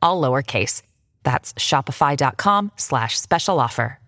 all lowercase. That's shopify.com slash special offer.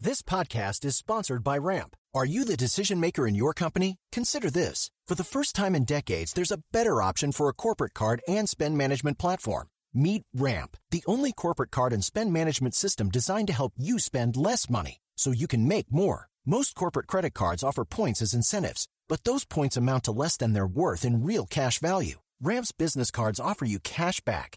This podcast is sponsored by Ramp. Are you the decision maker in your company? Consider this. For the first time in decades, there's a better option for a corporate card and spend management platform. Meet Ramp, the only corporate card and spend management system designed to help you spend less money so you can make more. Most corporate credit cards offer points as incentives, but those points amount to less than their worth in real cash value. Ramp's business cards offer you cash back,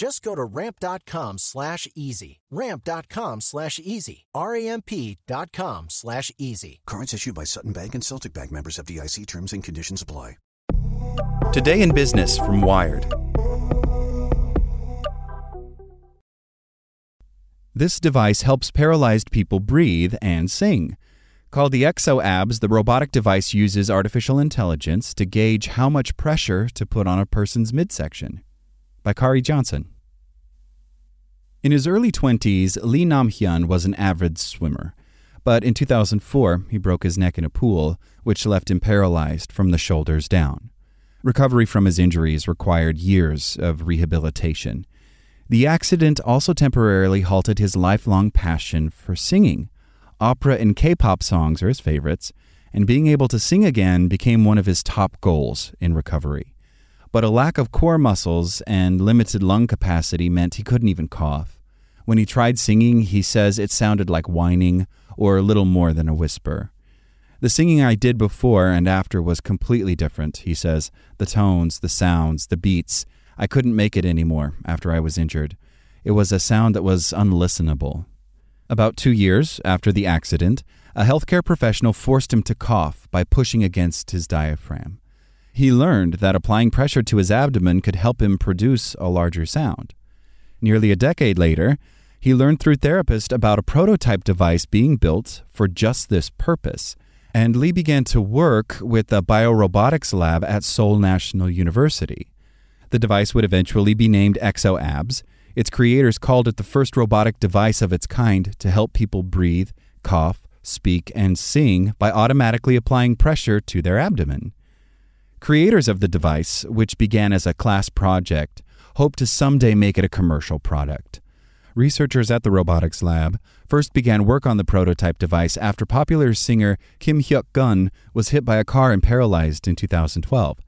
Just go to ramp.com slash easy. Ramp.com slash easy. R-A-M-P dot com slash easy. Cards issued by Sutton Bank and Celtic Bank members FDIC terms and conditions apply. Today in Business from Wired. This device helps paralyzed people breathe and sing. Called the ExoAbs, the robotic device uses artificial intelligence to gauge how much pressure to put on a person's midsection. By Khari Johnson. In his early 20s, Lee Nam Hyun was an avid swimmer. But in 2004, he broke his neck in a pool, which left him paralyzed from the shoulders down. Recovery from his injuries required years of rehabilitation. The accident also temporarily halted his lifelong passion for singing. Opera and K pop songs are his favorites, and being able to sing again became one of his top goals in recovery. But a lack of core muscles and limited lung capacity meant he couldn't even cough. When he tried singing, he says it sounded like whining or little more than a whisper. The singing I did before and after was completely different, he says. The tones, the sounds, the beats. I couldn't make it anymore after I was injured. It was a sound that was unlistenable. About two years after the accident, a healthcare professional forced him to cough by pushing against his diaphragm. He learned that applying pressure to his abdomen could help him produce a larger sound. Nearly a decade later, he learned through therapists about a prototype device being built for just this purpose. And Lee began to work with the biorobotics lab at Seoul National University. The device would eventually be named ExoAbs, its creators called it the first robotic device of its kind to help people breathe, cough, speak, and sing by automatically applying pressure to their abdomen. Creators of the device, which began as a class project, hope to someday make it a commercial product. Researchers at the robotics lab first began work on the prototype device after popular singer Kim Hyuk Gun was hit by a car and paralyzed in 2012.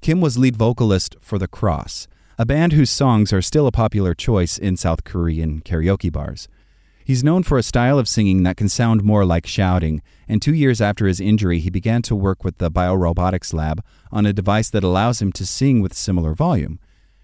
Kim was lead vocalist for The Cross, a band whose songs are still a popular choice in South Korean karaoke bars. He's known for a style of singing that can sound more like shouting, and two years after his injury, he began to work with the Biorobotics Lab on a device that allows him to sing with similar volume.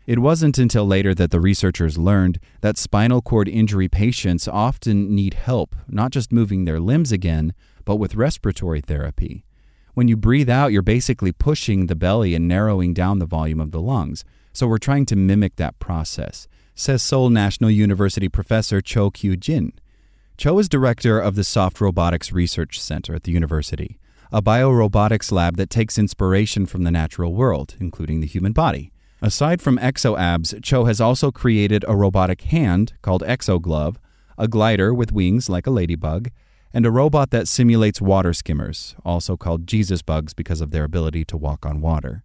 It wasn't until later that the researchers learned that spinal cord injury patients often need help, not just moving their limbs again, but with respiratory therapy. When you breathe out, you're basically pushing the belly and narrowing down the volume of the lungs. So we're trying to mimic that process, says Seoul National University professor Cho Kyu Jin. Cho is director of the Soft Robotics Research Center at the university, a biorobotics lab that takes inspiration from the natural world, including the human body. Aside from ExoAbs, Cho has also created a robotic hand called ExoGlove, a glider with wings like a ladybug, and a robot that simulates water skimmers, also called Jesus bugs because of their ability to walk on water.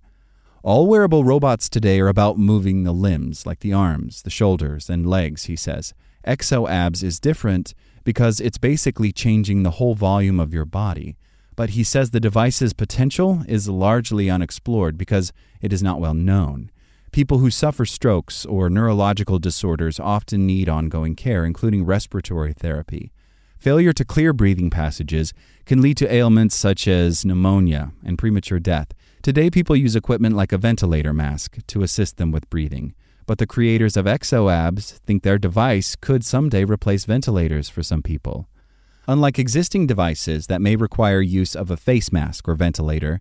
All wearable robots today are about moving the limbs, like the arms, the shoulders, and legs, he says. ExoAbs is different because it's basically changing the whole volume of your body. But he says the device's potential is largely unexplored because it is not well known. People who suffer strokes or neurological disorders often need ongoing care, including respiratory therapy. failure to clear breathing passages can lead to ailments such as pneumonia and premature death. Today, people use equipment like a ventilator mask to assist them with breathing. But the creators of ExoAbs think their device could someday replace ventilators for some people. Unlike existing devices that may require use of a face mask or ventilator,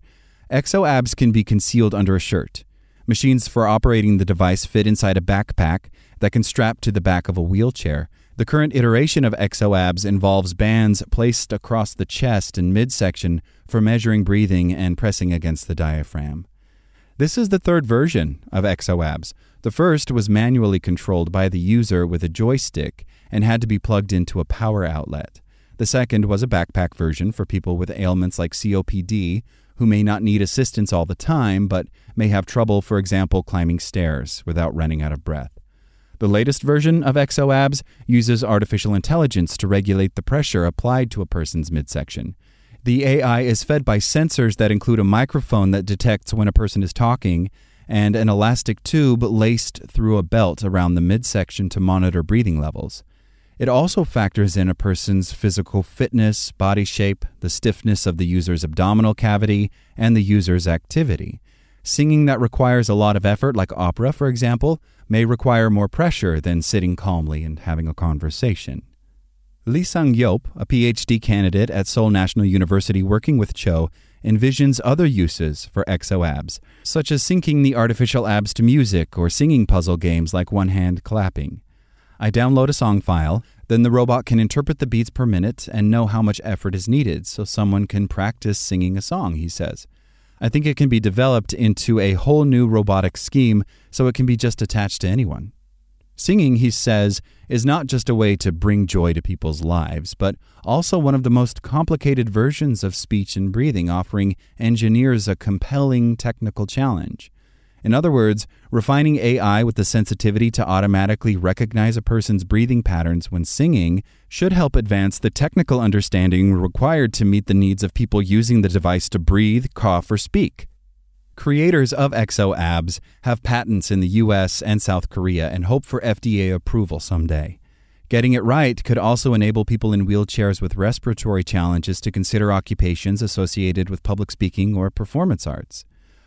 ExoAbs can be concealed under a shirt. Machines for operating the device fit inside a backpack that can strap to the back of a wheelchair. The current iteration of ExoAbs involves bands placed across the chest and midsection for measuring breathing and pressing against the diaphragm. This is the third version of ExoAbs. The first was manually controlled by the user with a joystick and had to be plugged into a power outlet. The second was a backpack version for people with ailments like COPD who may not need assistance all the time but may have trouble, for example, climbing stairs without running out of breath. The latest version of ExoAbs uses artificial intelligence to regulate the pressure applied to a person's midsection. The AI is fed by sensors that include a microphone that detects when a person is talking and an elastic tube laced through a belt around the midsection to monitor breathing levels. It also factors in a person's physical fitness, body shape, the stiffness of the user's abdominal cavity, and the user's activity. Singing that requires a lot of effort, like opera, for example, may require more pressure than sitting calmly and having a conversation. Lee Sang Yop, a PhD candidate at Seoul National University working with Cho, envisions other uses for ExoAbs, such as syncing the artificial abs to music or singing puzzle games like one hand clapping. I download a song file, then the robot can interpret the beats per minute and know how much effort is needed so someone can practice singing a song, he says. I think it can be developed into a whole new robotic scheme so it can be just attached to anyone. Singing, he says, is not just a way to bring joy to people's lives, but also one of the most complicated versions of speech and breathing, offering engineers a compelling technical challenge. In other words, refining AI with the sensitivity to automatically recognize a person's breathing patterns when singing should help advance the technical understanding required to meet the needs of people using the device to breathe, cough, or speak. Creators of ExoAbs have patents in the US and South Korea and hope for FDA approval someday. Getting it right could also enable people in wheelchairs with respiratory challenges to consider occupations associated with public speaking or performance arts.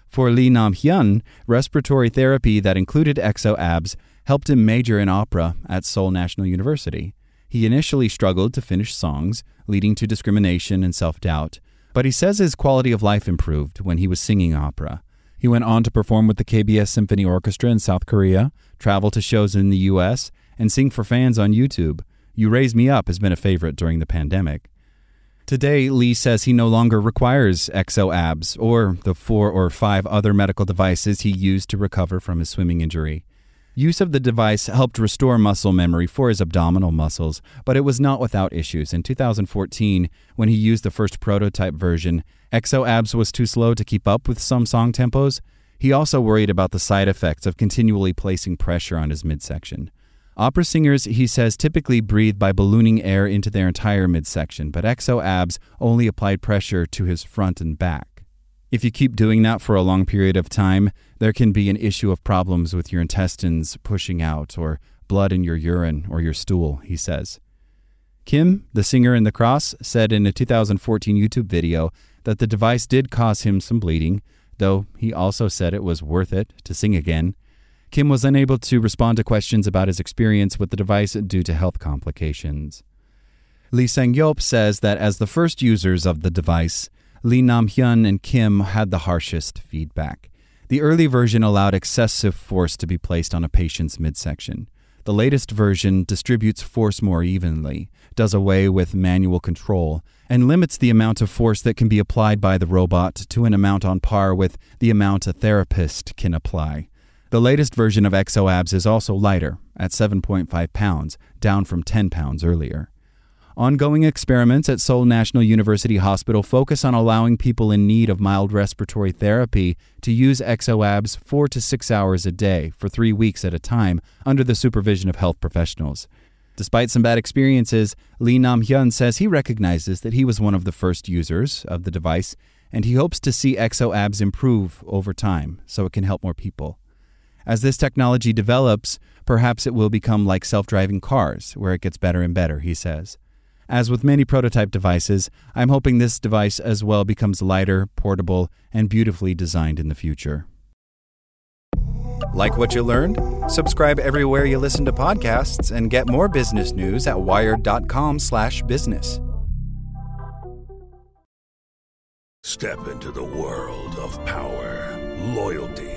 For Lee Nam Hyun, respiratory therapy that included ExoAbs helped him major in opera at Seoul National University. He initially struggled to finish songs, leading to discrimination and self doubt, but he says his quality of life improved when he was singing opera. He went on to perform with the KBS Symphony Orchestra in South Korea, travel to shows in the US, and sing for fans on YouTube. You Raise Me Up has been a favorite during the pandemic. Today, Lee says he no longer requires ExoAbs or the four or five other medical devices he used to recover from his swimming injury. Use of the device helped restore muscle memory for his abdominal muscles, but it was not without issues. In 2014, when he used the first prototype version, ExoAbs was too slow to keep up with some song tempos. He also worried about the side effects of continually placing pressure on his midsection. Opera singers, he says, typically breathe by ballooning air into their entire midsection, but ExoAbs only applied pressure to his front and back. If you keep doing that for a long period of time, there can be an issue of problems with your intestines pushing out, or blood in your urine or your stool, he says. Kim, the singer in The Cross, said in a 2014 YouTube video that the device did cause him some bleeding, though he also said it was worth it to sing again. Kim was unable to respond to questions about his experience with the device due to health complications. Lee Sang Yop says that as the first users of the device, Lee Nam Hyun and Kim had the harshest feedback. The early version allowed excessive force to be placed on a patient's midsection. The latest version distributes force more evenly, does away with manual control, and limits the amount of force that can be applied by the robot to an amount on par with the amount a therapist can apply. The latest version of ExoAbs is also lighter, at 7.5 pounds, down from 10 pounds earlier. Ongoing experiments at Seoul National University Hospital focus on allowing people in need of mild respiratory therapy to use ExoAbs four to six hours a day for three weeks at a time under the supervision of health professionals. Despite some bad experiences, Lee Nam Hyun says he recognizes that he was one of the first users of the device, and he hopes to see ExoAbs improve over time so it can help more people. As this technology develops, perhaps it will become like self driving cars, where it gets better and better, he says. As with many prototype devices, I'm hoping this device as well becomes lighter, portable, and beautifully designed in the future. Like what you learned? Subscribe everywhere you listen to podcasts and get more business news at wired.com/business. Step into the world of power, loyalty,